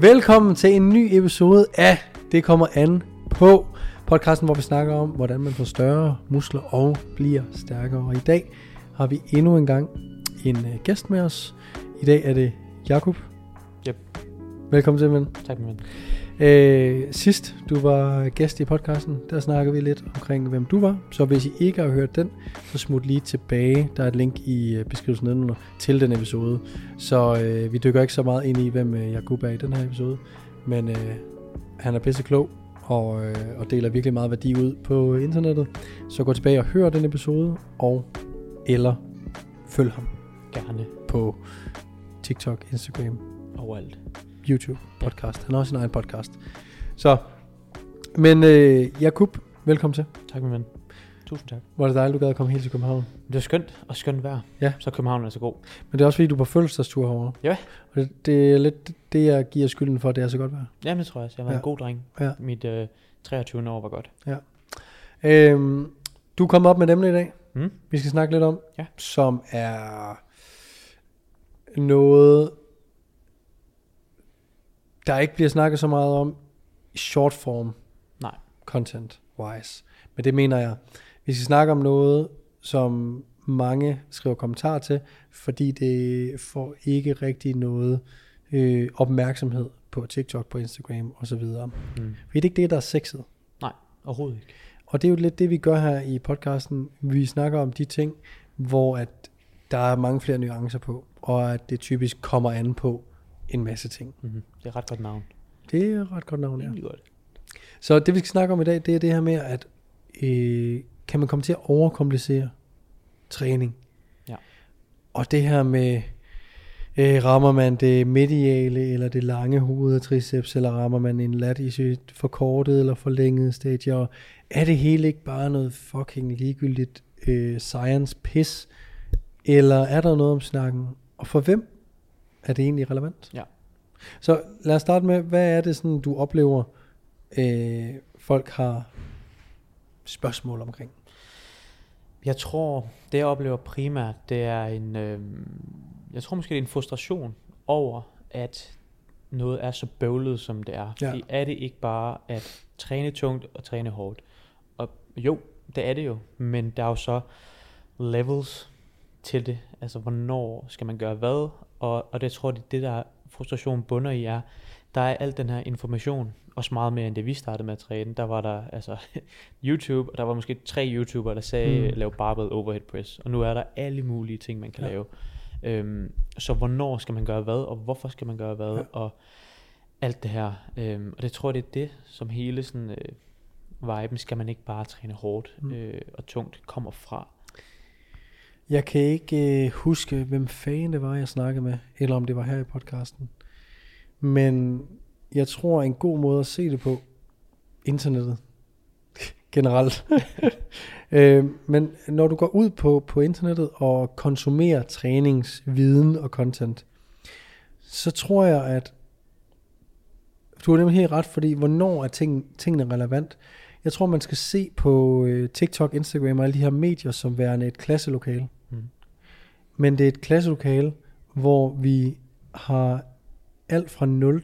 Velkommen til en ny episode af Det kommer an på podcasten, hvor vi snakker om, hvordan man får større muskler og bliver stærkere. Og i dag har vi endnu en gang en øh, gæst med os. I dag er det Jakob. Yep. Velkommen til, ven. Tak, min ven. Øh, sidst du var gæst i podcasten, der snakkede vi lidt omkring, hvem du var. Så hvis I ikke har hørt den, så smut lige tilbage. Der er et link i øh, beskrivelsen nedenunder til den episode. Så øh, vi dykker ikke så meget ind i, hvem øh, Jakub er i den her episode. Men øh, han er pisse klog og, øh, og deler virkelig meget værdi ud på internettet. Så gå tilbage og hør den episode, og eller følg ham Gerne. på TikTok, Instagram, Overalt. YouTube podcast. Han har også sin egen podcast. Så, men øh, Jakub, velkommen til. Tak, min ven. Tusind tak. Hvor er det dejligt, du gad at komme helt til København. Det er skønt, og skønt vejr. Ja. Så København er så god. Men det er også fordi, du er på fødselsdagstur herovre. Ja. Og det, det er lidt det, jeg giver skylden for, at det er så godt vejr. Jamen, det tror jeg også. Jeg var Ja. en god dreng. Ja. Mit øh, 23. år var godt. Øhm, du er kommet op med emne i dag, Mm? vi skal snakke lidt om, Ja. som er noget, der ikke bliver snakket så meget om i short form Nej. content wise. Men det mener jeg. Vi skal snakke om noget, som mange skriver kommentarer til, fordi det får ikke rigtig noget øh, opmærksomhed på TikTok, på Instagram osv. Mm. Fordi det er ikke det, der er sexet. Overhovedet ikke. Og det er jo lidt det, vi gør her i podcasten. Vi snakker om de ting, hvor at der er mange flere nuancer på, og at det typisk kommer an på en masse ting. Mm-hmm. Det er et ret godt navn. Det er et ret godt navn, ja. Godt. Så det vi skal snakke om i dag, det er det her med, at øh, kan man komme til at overkomplicere træning? Ja. Og det her med, øh, rammer man det mediale eller det lange hoved af triceps, eller rammer man en lat i forkortet eller forlænget stadie, og er det hele ikke bare noget fucking ligegyldigt øh, science pis, eller er der noget om snakken? Og for hvem er det egentlig relevant? Ja. Så lad os starte med, hvad er det sådan, du oplever, øh, folk har spørgsmål omkring? Jeg tror, det jeg oplever primært, det er en, øh, jeg tror måske det er en frustration over, at noget er så bøvlet, som det er. Ja. Fordi er det ikke bare at træne tungt og træne hårdt? Og jo, det er det jo, men der er jo så levels til det. Altså, hvornår skal man gøre hvad? Og, og det tror jeg, det der frustration bunder i er, der er al den her information, også meget mere end det vi startede med at træne. Der var der altså YouTube, og der var måske tre YouTubere, der sagde, Mm. lav barbell overhead press. Og nu er der alle mulige ting, man kan Ja. lave. Øhm, så hvornår skal man gøre hvad, og hvorfor skal man gøre hvad, Ja. og alt det her. Øhm, og det tror jeg, det er det, som hele sådan, øh, viben, skal man ikke bare træne hårdt mm. øh, og tungt, kommer fra. Jeg kan ikke øh, huske, hvem fanden det var, jeg snakkede med, eller om det var her i podcasten. Men jeg tror, en god måde at se det på, internettet generelt. øh, men når du går ud på, på internettet og konsumerer træningsviden og content, så tror jeg, at du har nemlig helt ret, fordi hvornår er ting, tingene relevant? Jeg tror, man skal se på øh, TikTok, Instagram og alle de her medier som værende et klasselokale. Men det er et klasselokale, hvor vi har alt fra 0.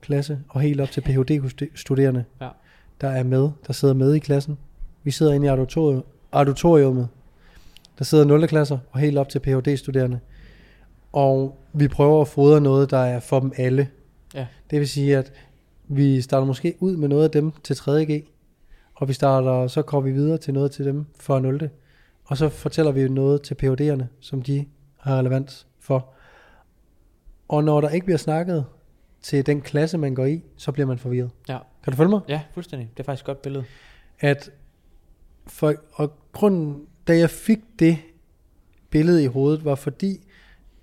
klasse og helt op til Ph.D.-studerende, Ja. der er med, der sidder med i klassen. Vi sidder inde i auditorium, auditoriummet. Der sidder 0. klasser og helt op til Ph.D.-studerende. Og vi prøver at fodre noget, der er for dem alle. Ja. Det vil sige, at vi starter måske ud med noget af dem til 3.G, og vi starter, så går vi videre til noget til dem for 0. Og så fortæller vi noget til PhD'erne, som de har relevans for. Og når der ikke bliver snakket til den klasse, man går i, så bliver man forvirret. Ja. Kan du følge mig? Ja, fuldstændig. Det er faktisk et godt billede. At for, og grunden, da jeg fik det billede i hovedet, var fordi,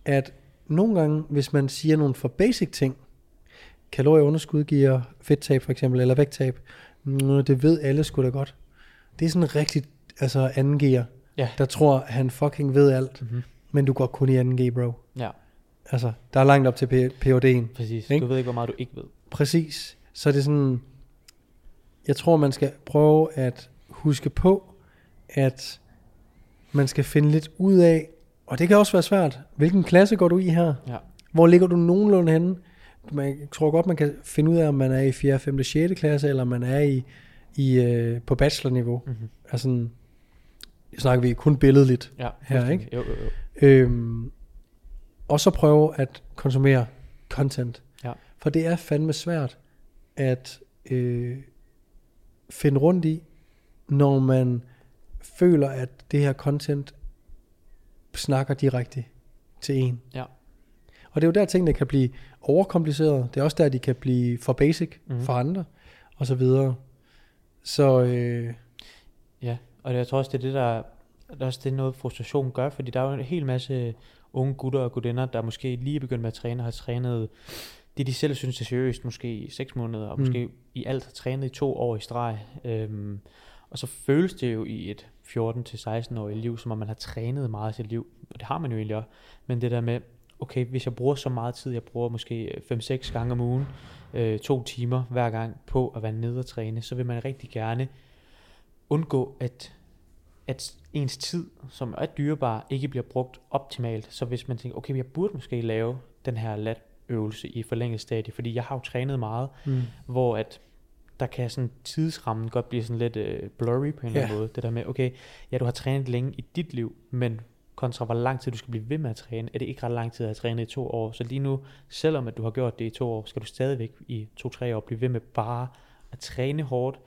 at nogle gange, hvis man siger nogle for basic ting, kalorieunderskud giver fedttab for eksempel, eller vægttab, mm, det ved alle sgu da godt. Det er sådan rigtig, altså anden gear, Ja. der tror, han fucking ved alt, Mm-hmm. men du går kun i anden G, bro. Ja, Altså, der er langt op til PhD'en. præcis. Ikke? Du ved ikke, hvor meget du ikke ved. Præcis. Så er det sådan, jeg tror, man skal prøve at huske på, at man skal finde lidt ud af, og det kan også være svært, hvilken klasse går du i her? Ja. Hvor ligger du nogenlunde henne? Man tror godt, man kan finde ud af, om man er i 4., 5., 6. klasse, eller man er i, i øh, på bachelorniveau. Mm-hmm. Altså, snakker vi kun billedligt. Ja, Her, fuldstændig. Jo, jo, jo. Øhm, og så prøve at konsumere content. Ja. For det er fandme svært at øh, finde rundt i, når man føler, at det her content snakker direkte til en. Ja. Og det er jo der tingene kan blive overkompliceret. Det er også der, de kan blive for basic mm. for andre, og så videre. Så øh, Ja, og jeg tror også, det er det, der, der er også det, noget frustration gør, fordi der er jo en hel masse unge gutter og gutinder, der måske lige er begyndt med at træne, og har trænet det, de selv synes er seriøst, måske i 6 måneder, og Mm. måske i alt har trænet i to år i streg. Øhm, og så føles det jo i et 14-16-årigt liv, som om man har trænet meget i sit liv, og det har man jo egentlig også. Men det der med, okay, hvis jeg bruger så meget tid, jeg bruger måske 5-6 gange om ugen, øh, to timer hver gang på at være nede og træne, så vil man rigtig gerne undgå, at, at ens tid, som er dyrebar, ikke bliver brugt optimalt. Så hvis man tænker, okay, jeg burde måske lave den her lat øvelse i forlænget stadie, fordi jeg har jo trænet meget, mm, hvor at der kan sådan tidsrammen godt blive sådan lidt øh, blurry på en eller anden Ja. måde. Det der med, okay, ja, du har trænet længe i dit liv, men kontra hvor lang tid du skal blive ved med at træne, er det ikke ret lang tid at have trænet i to år. Så lige nu, selvom at du har gjort det i to år, skal du stadigvæk i to-tre år blive ved med bare at træne hårdt,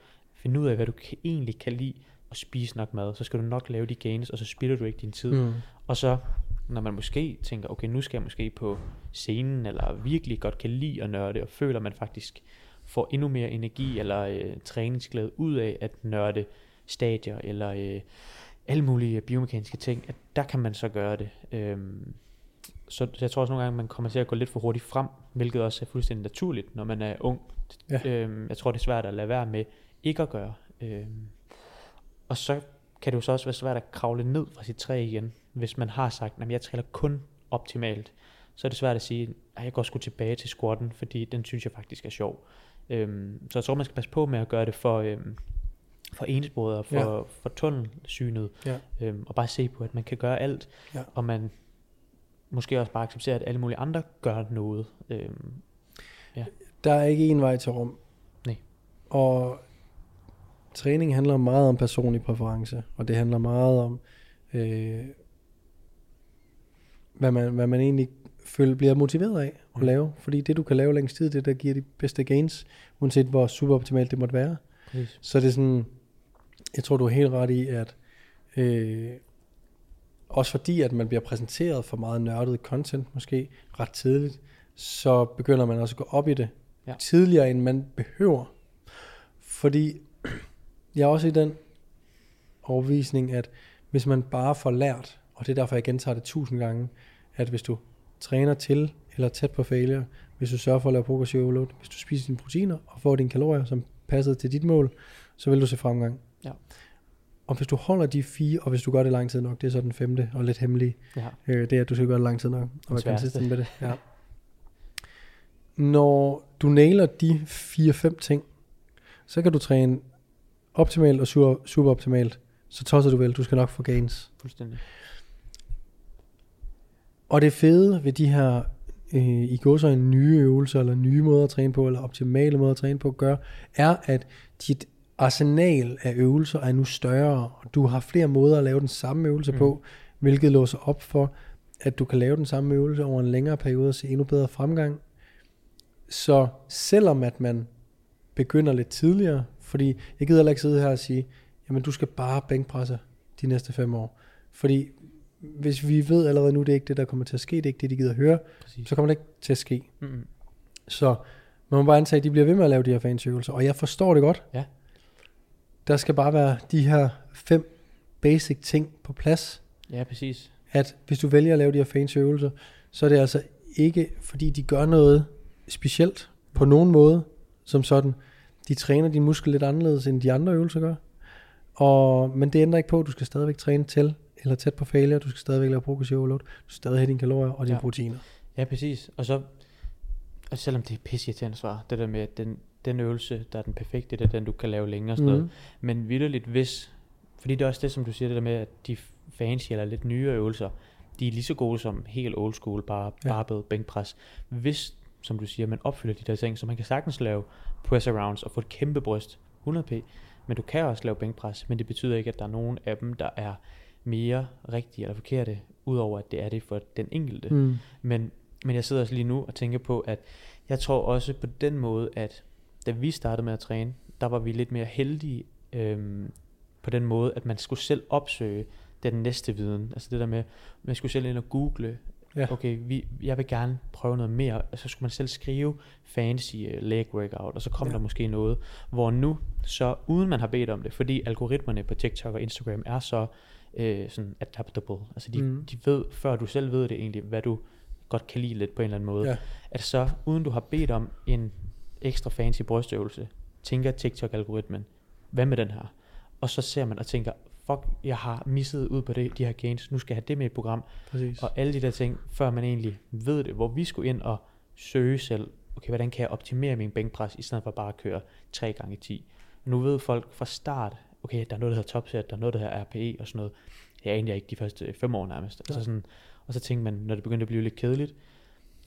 finde ud af, hvad du kan, egentlig kan lide, og spise nok mad. Så skal du nok lave de gains, og så spilder du ikke din tid. mm, Og så, når man måske tænker, okay, nu skal jeg måske på scenen, eller virkelig godt kan lide at nørde, og føler, man faktisk får endnu mere energi eller øh, træningsglæde ud af at nørde stadier, eller øh, alle mulige biomekaniske ting, at der kan man så gøre det. Øhm, så jeg tror også nogle gange, man kommer til at gå lidt for hurtigt frem, hvilket også er fuldstændig naturligt, når man er ung. Ja. Øhm, jeg tror, det er svært at lade være med ikke at gøre. Øhm, og så kan det jo så også være svært at kravle ned fra sit træ igen, hvis man har sagt, at jeg træner kun optimalt. Så er det svært at sige, at jeg går sgu tilbage til squatten, fordi den synes jeg faktisk er sjov. Øhm, så jeg tror, man skal passe på med at gøre det for, øhm, for ensporet og for, ja. for tunnelsynet. Ja. Øhm, og bare se på, at man kan gøre alt, Ja. og man måske også bare acceptere, at alle mulige andre gør noget. Øhm, Der er ikke en vej til rum. Nej. Og træning handler meget om personlig præference, og det handler meget om, øh, hvad, man, hvad man egentlig føler, bliver motiveret af at Mm. lave. Fordi det, du kan lave længst tid, det der giver de bedste gains, uanset hvor superoptimalt det måtte være. præcis. Så det er sådan, jeg tror, du er helt ret i, at øh, også fordi, at man bliver præsenteret for meget nørdet content, måske ret tidligt, så begynder man også at gå op i det Ja. ja. tidligere, end man behøver. Fordi jeg er også i den overvisning, at hvis man bare får lært, og det er derfor, jeg gentager det tusind gange, at hvis du træner til eller tæt på failure, hvis du sørger for at lave progressiv overload, hvis du spiser dine proteiner og får dine kalorier, som passer til dit mål, så vil du se fremgang. Ja. Og hvis du holder de fire, og hvis du gør det lang tid nok, det er så den femte og lidt hemmelige, Ja. øh, det er, at du skal gøre det lang tid nok, og være konsistent med det. Ja. Når du nailer de fire-fem ting, så kan du træne optimalt og super, superoptimalt, så tosser du vel, du skal nok få gains. Fuldstændig. Og det fede ved de her øh, i går så en nye øvelser, eller nye måder at træne på, eller optimale måder at træne på, gør, er, at dit arsenal af øvelser er nu større, og du har flere måder at lave den samme øvelse Mm. på, hvilket låser op for, at du kan lave den samme øvelse over en længere periode og se endnu bedre fremgang. Så selvom at man begynder lidt tidligere, fordi jeg gider heller ikke sidde her og sige, jamen du skal bare bænkpresse de næste fem år. Fordi hvis vi ved allerede nu, det er ikke det, der kommer til at ske, det er ikke det, de gider høre, Præcis. så kommer det ikke til at ske. Mm-hmm. Så Man må bare antage, at de bliver ved med at lave de her fancy øvelser, og jeg forstår det godt. Ja. Der skal bare være de her fem basic ting på plads, Ja, præcis. at hvis du vælger at lave de her fancy øvelser, så er det altså ikke, fordi de gør noget specielt på nogen måde, som sådan. De træner din muskel lidt anderledes, end de andre øvelser gør. Og, men det ændrer ikke på, at du skal stadigvæk træne til eller tæt på failure. Du skal stadigvæk lave progressive overload. Du skal stadig have dine kalorier og dine Ja. proteiner. Ja, præcis. Og så, og selvom det er pisse irriterende svar, det der med, at den, den øvelse, der er den perfekte, det er den, du kan lave længere og sådan mm. noget. Mhm. Men vidderligt, hvis, fordi det er også det, som du siger, det der med, at de fancy eller lidt nyere øvelser, de er lige så gode som helt old school, bare Ja. barbell, bænkpres. Hvis, som du siger, man opfylder de der ting, så man kan sagtens lave press rounds og få et kæmpe bryst, 100p, men du kan også lave bænkpres, men det betyder ikke, at der er nogen af dem, der er mere rigtige eller forkerte, udover at det er det for den enkelte. Mm. Men, men jeg sidder også lige nu og tænker på, at jeg tror også på den måde, at da vi startede med at træne, der var vi lidt mere heldige øhm, på den måde, at man skulle selv opsøge den næste viden. Altså det der med, man skulle selv ind og google, Ja. okay, vi, jeg vil gerne prøve noget mere, og så skulle man selv skrive fancy uh, leg workout, og så kom Ja. der måske noget, hvor nu, så uden man har bedt om det, fordi algoritmerne på TikTok og Instagram er så øh, sådan adaptable, altså de, Mhm. de ved, før du selv ved det egentlig, hvad du godt kan lide lidt på en eller anden måde, Ja. at så uden du har bedt om en ekstra fancy brystøvelse, tænker TikTok-algoritmen, hvad med den her? Og så ser man og tænker, fuck, jeg har misset ud på det, de her gains, nu skal jeg have det med et program, Præcis. og alle de der ting, før man egentlig ved det, hvor vi skulle ind og søge selv, okay, hvordan kan jeg optimere min bænkpres, i stedet for bare at køre 3 gange 10 Nu ved folk fra start, okay, der er noget, der hedder topset, der er noget, der hedder RPE og sådan noget. Det anede jeg ikke de første fem år nærmest. Altså Ja. sådan, og så tænkte man, når det begyndte at blive lidt kedeligt,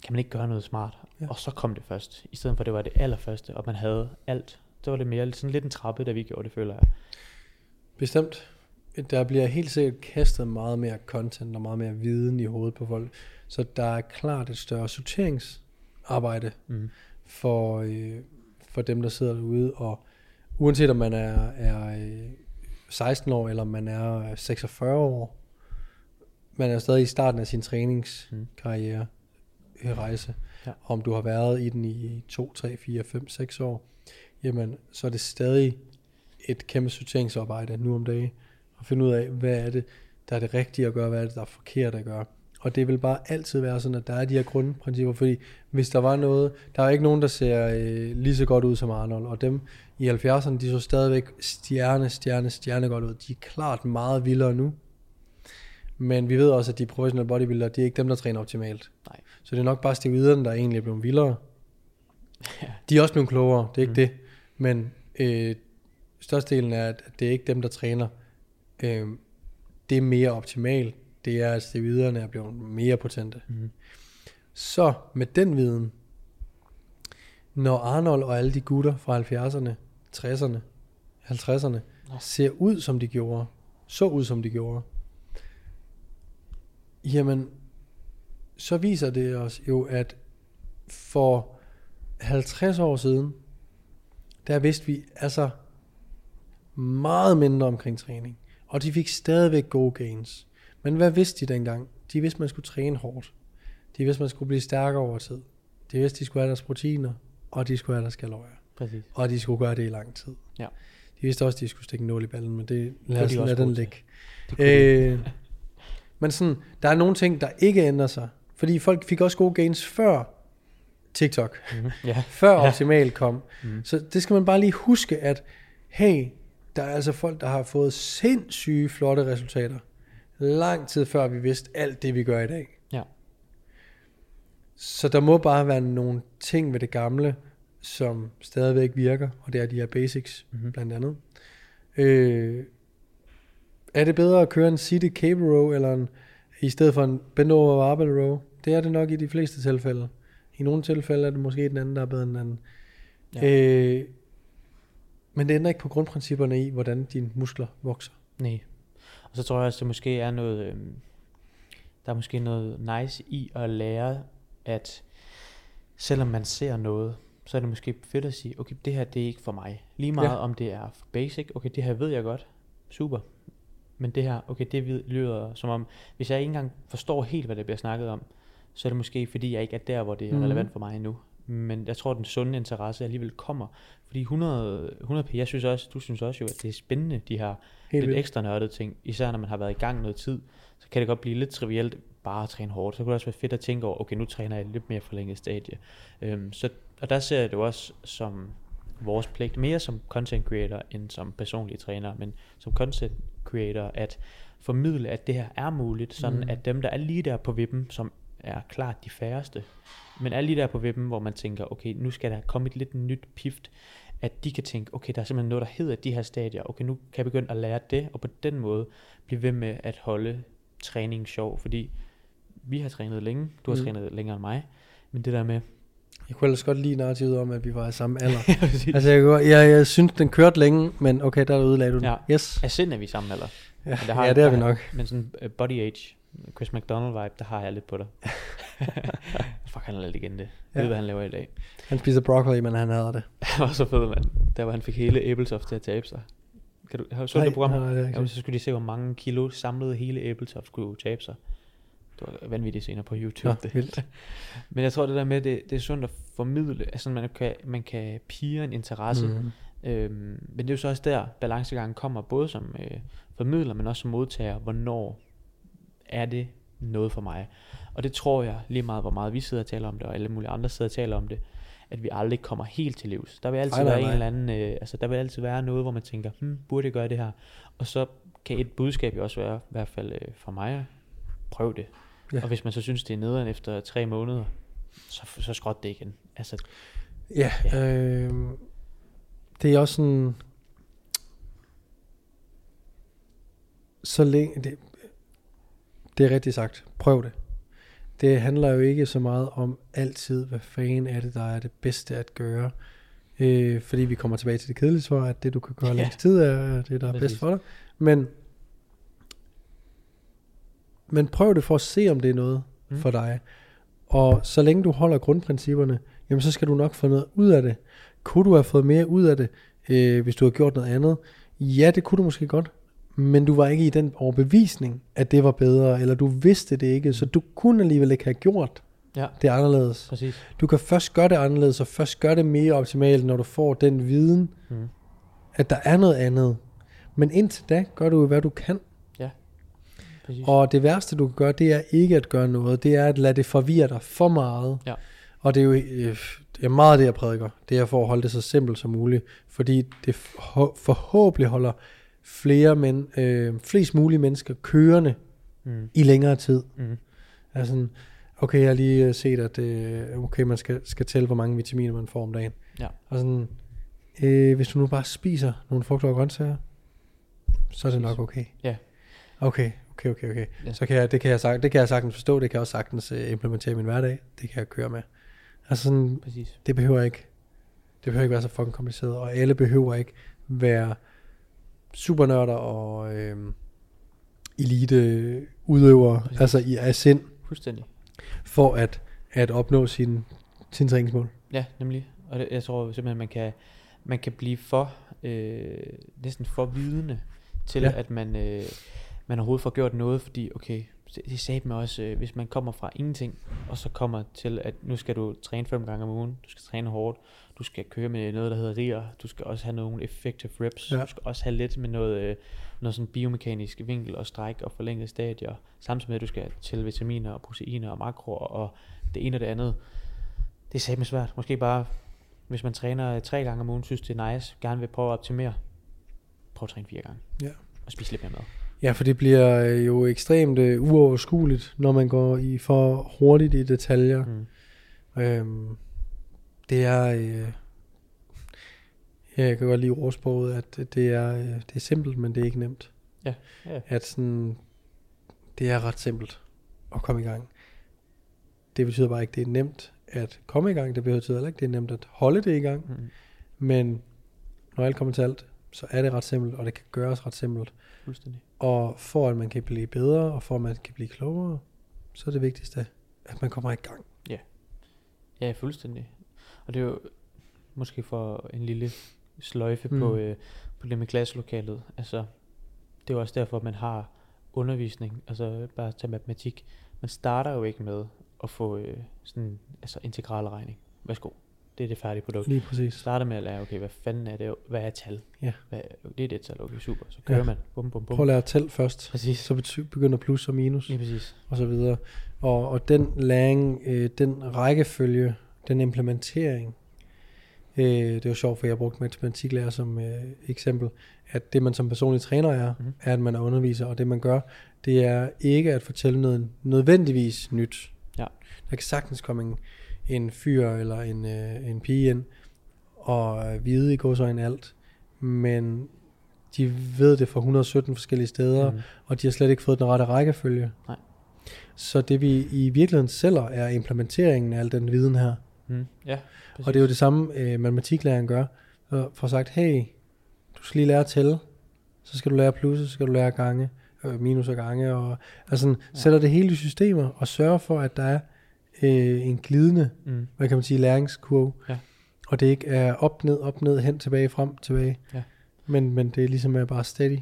kan man ikke gøre noget smart? Ja. Og så kom det først, i stedet for at det var det allerførste, og man havde alt. Så var det mere sådan lidt en trappe, da vi gjorde det, føler jeg. Bestemt. Der bliver helt sikkert kastet meget mere content og meget mere viden i hovedet på folk. Så der er klart et større sorteringsarbejde Mm. for, øh, for dem, der sidder derude. Og uanset om man er, er øh, 16 år, eller om man er 46 år, man er stadig i starten af sin træningskarriere, øh, rejse. Ja. Om du har været i den i 2, 3, 4, 5, 6 år, jamen så er det stadig et kæmpe sorteringsarbejde nu om dagen. At finde ud af, hvad er det, der er det rigtige at gøre, hvad er det, der er forkert at gøre. Og det vil bare altid være sådan, at der er de her grundprincipper, fordi hvis der var noget, der er ikke nogen, der ser øh, lige så godt ud som Arnold, og dem i 70'erne, de så stadigvæk stjerne, stjerne, stjerne godt ud. De er klart meget vildere nu, men vi ved også, at de professionelle bodybuildere, det er ikke dem, der træner optimalt. Nej. Så det er nok bare steroiderne, der egentlig er blevet vildere. Ja. De er også blevet klogere, det er ikke mm. det. Men øh, størstedelen er, at det er ikke dem, der træner. Øh, det er mere optimalt. Det er, at steroiderne er blevet mere potente. Mm. Så med den viden, når Arnold og alle de gutter fra 70'erne, 60'erne, 50'erne, Nå. ser ud som de gjorde, så ud som de gjorde, jamen, så viser det os jo, at for 50 år siden, der vidste vi altså meget mindre omkring træning. Og de fik stadigvæk gode gains. Men hvad vidste de dengang? De vidste, man skulle træne hårdt. De vidste, man skulle blive stærkere over tid. De vidste, de skulle have deres proteiner, og de skulle have deres kalorier. Præcis. Og de skulle gøre det i lang tid. Ja. De vidste også, at de skulle stikke nål i ballen, men det lad, os, de lad den ligge. Øh, men sådan, der er nogle ting, der ikke ændrer sig. Fordi folk fik også gode gains før TikTok. Mhm. Ja. Før. Optimal kom. Mm. Så det skal man bare lige huske, at hey, der er altså folk, der har fået sindssyge flotte resultater. Lang tid før vi vidste alt det, vi gør i dag. Ja. Så der må bare være nogle ting ved det gamle, som stadigvæk virker, og det er de her basics, Mhm. blandt andet. Øh, er det bedre at køre en seated cable row, eller en, i stedet for en bend over barbell row? Det er det nok i de fleste tilfælde. I nogle tilfælde er det måske den anden, der er bedre end den anden. Ja. Øh, men det ændrer ikke på grundprincipperne i, hvordan dine muskler vokser. Nej. Og så tror jeg også, det måske er noget, øhm, der er måske noget nice i at lære, at selvom man ser noget, så er det måske fedt at sige, okay, det her det er ikke for mig. Lige meget Ja. om det er for basic, okay, det her ved jeg godt, super. Men det her, okay, det lyder som om, hvis jeg ikke engang forstår helt, hvad der bliver snakket om, så er det måske fordi, jeg ikke er der, hvor det er Mhm. relevant for mig endnu. Men jeg tror, at den sunde interesse alligevel kommer. Fordi 100, 100 p, jeg synes også, du synes også jo, at det er spændende, de her Helt lidt ekstra nørdede ting. Især når man har været i gang noget tid, så kan det godt blive lidt trivielt bare at træne hårdt. Så kunne det også være fedt at tænke over, okay, nu træner jeg lidt mere forlænget stadie. Øhm, så, og der ser jeg det også som vores pligt, mere som content creator end som personlig træner, men som content creator, at formidle, at det her er muligt, sådan mm. at dem, der er lige der på vippen, som er klart de færreste, men er lige der på vippen, hvor man tænker, okay, nu skal der komme et lidt nyt pift, at de kan tænke, okay, der er simpelthen noget, der hedder de her stadier, okay, nu kan jeg begynde at lære det, og på den måde blive ved med at holde træning sjov, fordi vi har trænet længe, du har Mm. trænet længere end mig, men det der med, Jeg kunne ellers godt lide narrativet om, at vi var i samme alder. altså, altså, jeg, kunne jeg, jeg synes, den kørte længe, men okay, der ødelagde du den. Ja. Yes. af sind er vi sammen alder, Ja, Men ja, det er vi der- nok. men sådan uh, body age, Chris McDonald vibe, der har jeg lidt på dig. Fuck, han er lidt legende. Jeg Ja. ved, hvad han laver i dag. Han spiser broccoli, men han hader det. Han var så fed, mand. Der hvor han fik hele Abeltoft til at tabe sig. Kan du, har du så Nej, det program? nej, det Jamen, så skulle de se, hvor mange kilo samlede hele Abeltoft skulle tabe sig. Det var vanvittigt senere på YouTube. Nå, det. vildt. Men jeg tror, det der med, det, det er sundt at formidle, altså man kan, man kan pire en interesse. Mm. Øhm, men det er jo så også der, balancegangen kommer, både som øh, formidler, men også som modtager, hvornår er det noget for mig. Og det tror jeg, lige meget hvor meget vi sidder og taler om det, og alle mulige andre sidder og taler om det, at vi aldrig kommer helt til livs. Der vil altid nej, være en nej. eller anden, øh, altså der vil altid være noget, hvor man tænker, hmm, burde jeg gøre det her? Og så kan et budskab jo også være, i hvert fald øh, for mig, prøv det. Ja. Ja. Og hvis man så synes, det er nederen efter tre måneder, så, så skråt det igen. Altså, Ja, øh, det er også sådan... Så længe... Det, det er rigtigt sagt. Prøv det. Det handler jo ikke så meget om altid, hvad fanden er det, der er det bedste at gøre. Øh, fordi vi kommer tilbage til det kedelige svar, at det du kan gøre Ja. længst tid er det, der er bedst for dig. Men, men prøv det for at se, om det er noget Mm. for dig. Og så længe du holder grundprincipperne, jamen så skal du nok få noget ud af det. Kunne du have fået mere ud af det, øh, hvis du havde gjort noget andet? Ja, det kunne du måske godt. Men du var ikke i den overbevisning, at det var bedre, eller du vidste det ikke, så du kunne alligevel ikke have gjort ja, det anderledes. præcis. Du kan først gøre det anderledes, og først gøre det mere optimalt, når du får den viden, Mm. at der er noget andet. Men indtil da, gør du hvad du kan. præcis. Og det værste, du kan gøre, det er ikke at gøre noget. Det er at lade det forvirre dig for meget. Ja. Og det er jo øh, det er meget det, jeg prædiker. Det er for at holde det så simpelt som muligt. Fordi det forhå- forhåbentlig holder flere men, øh, flest mulige mennesker kørende Mm. i længere tid. Mm. Altså, okay, jeg har lige øh, set, at øh, okay, man skal, skal tælle, hvor mange vitaminer man får om dagen. Ja. Og sådan, øh, hvis du nu bare spiser nogle frugter og grøntsager, så er det nok okay. Ja. Okay, okay, okay, okay. Ja. Så kan jeg, det, kan jeg, det kan jeg sagtens forstå, det kan jeg også sagtens øh, implementere i min hverdag. Det kan jeg køre med. Altså sådan, Præcis. det behøver ikke, det behøver ikke være så fucking kompliceret, og alle behøver ikke være supernørder og øh, elite udøvere, altså i af sind, Fuldstændig. for at, at opnå sin, sin træningsmål. Ja, nemlig. Og det, jeg tror simpelthen, man kan, man kan blive for, øh, næsten for vidende til, Ja. at man, øh, man overhovedet får gjort noget, fordi, okay, det, det sagde mig også, øh, hvis man kommer fra ingenting, og så kommer til, at nu skal du træne fem gange om ugen, du skal træne hårdt, du skal køre med noget, der hedder RIR, du skal også have nogle effective reps, Ja. du skal også have lidt med noget, øh, noget sådan biomekanisk vinkel og stræk og forlænget stadier, samtidig med, at du skal tælle vitaminer og proteiner og makroer og det ene og det andet. Det er satme svært. Måske bare, hvis man træner øh, tre gange om ugen, synes det er nice, gerne vil prøve at optimere, prøv at træne fire gange. Ja. Og spise lidt mere mad. Ja, for det bliver øh, jo ekstremt øh, uoverskueligt, når man går i for hurtigt i detaljer. Mm. Øhm, det er, øh, ja, jeg kan godt lide ordsproget, at det er, øh, det er simpelt, men det er ikke nemt. Ja, ja. At sådan, det er ret simpelt at komme i gang. Det betyder bare ikke, det er nemt at komme i gang. Det betyder heller ikke, det er nemt at holde det i gang. Mm. Men når alt kommer til alt, så er det ret simpelt, og det kan gøres ret simpelt. Fuldstændig. Og for at man kan blive bedre, og for at man kan blive klogere, så er det vigtigste, at man kommer i gang. Ja, fuldstændig. Og det er jo måske for en lille sløjfe mm. På, øh, på det med klasselokalet. Altså, det er jo også derfor, man har undervisning. Altså, bare til matematik. Man starter jo ikke med at få øh, sådan, altså integralregning. værsgo. Det er det færdige produkt. Lige præcis. Starter med at lære, okay, hvad fanden er det, hvad er tal? Ja. Hvad, det er det tal, okay, super. Så kører Ja. man, bum, bum, bum. Prøv at lære tæl først. Præcis. Så begynder plus og minus. Lige præcis. og så videre. Og, og den læring, øh, den rækkefølge, den implementering, øh, det var sjovt, for jeg brugte matematiklærer som øh, eksempel, at det man som personlig træner er, mm-hmm. er at man er underviser, og det man gør, det er ikke at fortælle noget nødvendigvis nyt. Ja. Der kan sagtens komme en, en fyr eller en, øh, en pige ind, og øh, vide i gåsøjne alt, men de ved det fra 117 forskellige steder, Mm. og de har slet ikke fået den rette rækkefølge. Nej. Så det vi i virkeligheden sælger er implementeringen af al den viden her. Mm. Ja, præcis. Og det er jo det samme, øh, matematiklæreren gør. Så får sagt, hey, du skal lige lære at tælle, så skal du lære plus, så skal du lære gange, øh, minus og gange, og altså sådan, Ja. sætter det hele i systemer, og sørger for, at der er øh, en glidende, Mm. hvad kan man sige, læringskurve. Ja. Og det ikke er op, ned, op, ned, hen, tilbage, frem, tilbage. Ja. Men, men det er ligesom er bare steady.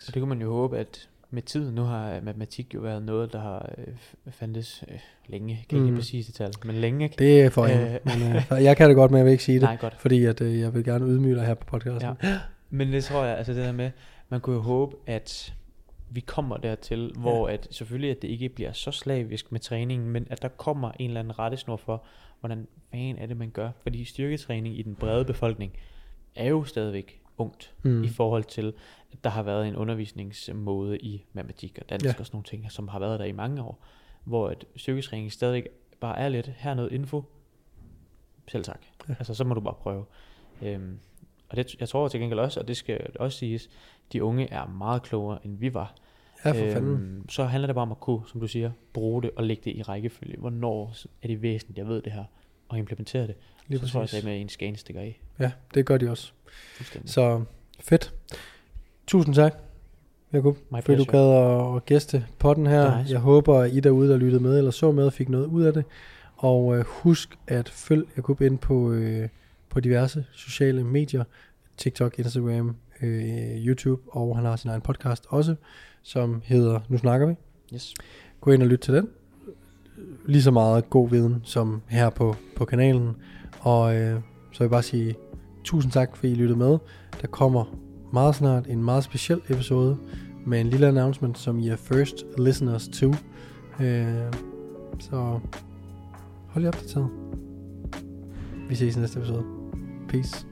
Så det kan man jo håbe, at med tiden, nu har matematik jo været noget, der har øh, fandtes øh, længe. Jeg kan ikke Mm. præcis det tal, men længe. ikke? Det er for Øh. øh, men, øh, jeg kan det godt, men jeg vil ikke sige det. Nej, godt. Fordi at, øh, jeg vil gerne ydmyge dig her på podcasten. Ja. Men det tror jeg, altså det der med, man kunne jo håbe, at vi kommer dertil, hvor at selvfølgelig, at det ikke bliver så slavisk med træningen, men at der kommer en eller anden rettesnor for, hvordan fanden er det, man gør. Fordi styrketræning i den brede befolkning er jo stadigvæk ungt, Mm. i forhold til, at der har været en undervisningsmåde i matematik og dansk Ja. og sådan nogle ting, som har været der i mange år, hvor at styrketræning stadig bare er lidt, her er noget info, selv tak. Ja. Altså, så må du bare prøve. Øhm, og det, jeg tror til gengæld også, og det skal også siges, de unge er meget klogere, end vi var. Ja, for fanden. så handler det bare om at kunne, som du siger, bruge det og lægge det i rækkefølge. Hvornår er det væsentligt, jeg ved det her, og implementere det. Lige så tror jeg, præcis. at med en skane stikker af. Ja, det gør de også. Så fedt. Tusind tak, Jacob, fordi du gad at, at gæste podden her. Er nice. Jeg håber, at I derude, der lyttede med eller så med, fik noget ud af det. Og øh, husk at følg Jacob ind på, øh, på diverse sociale medier. TikTok, Instagram, øh, YouTube, og han har sin egen podcast også, som hedder Nu Snakker Vi. Yes. Gå ind og lyt til den. Lige så meget god viden som her på, på kanalen. Og øh, så vil jeg bare sige tusind tak, fordi I lyttede med. Der kommer meget snart en meget speciel episode med en lille announcement, som I er first listeners to. Øh, så hold jer opdateret. Vi ses i næste episode. Peace.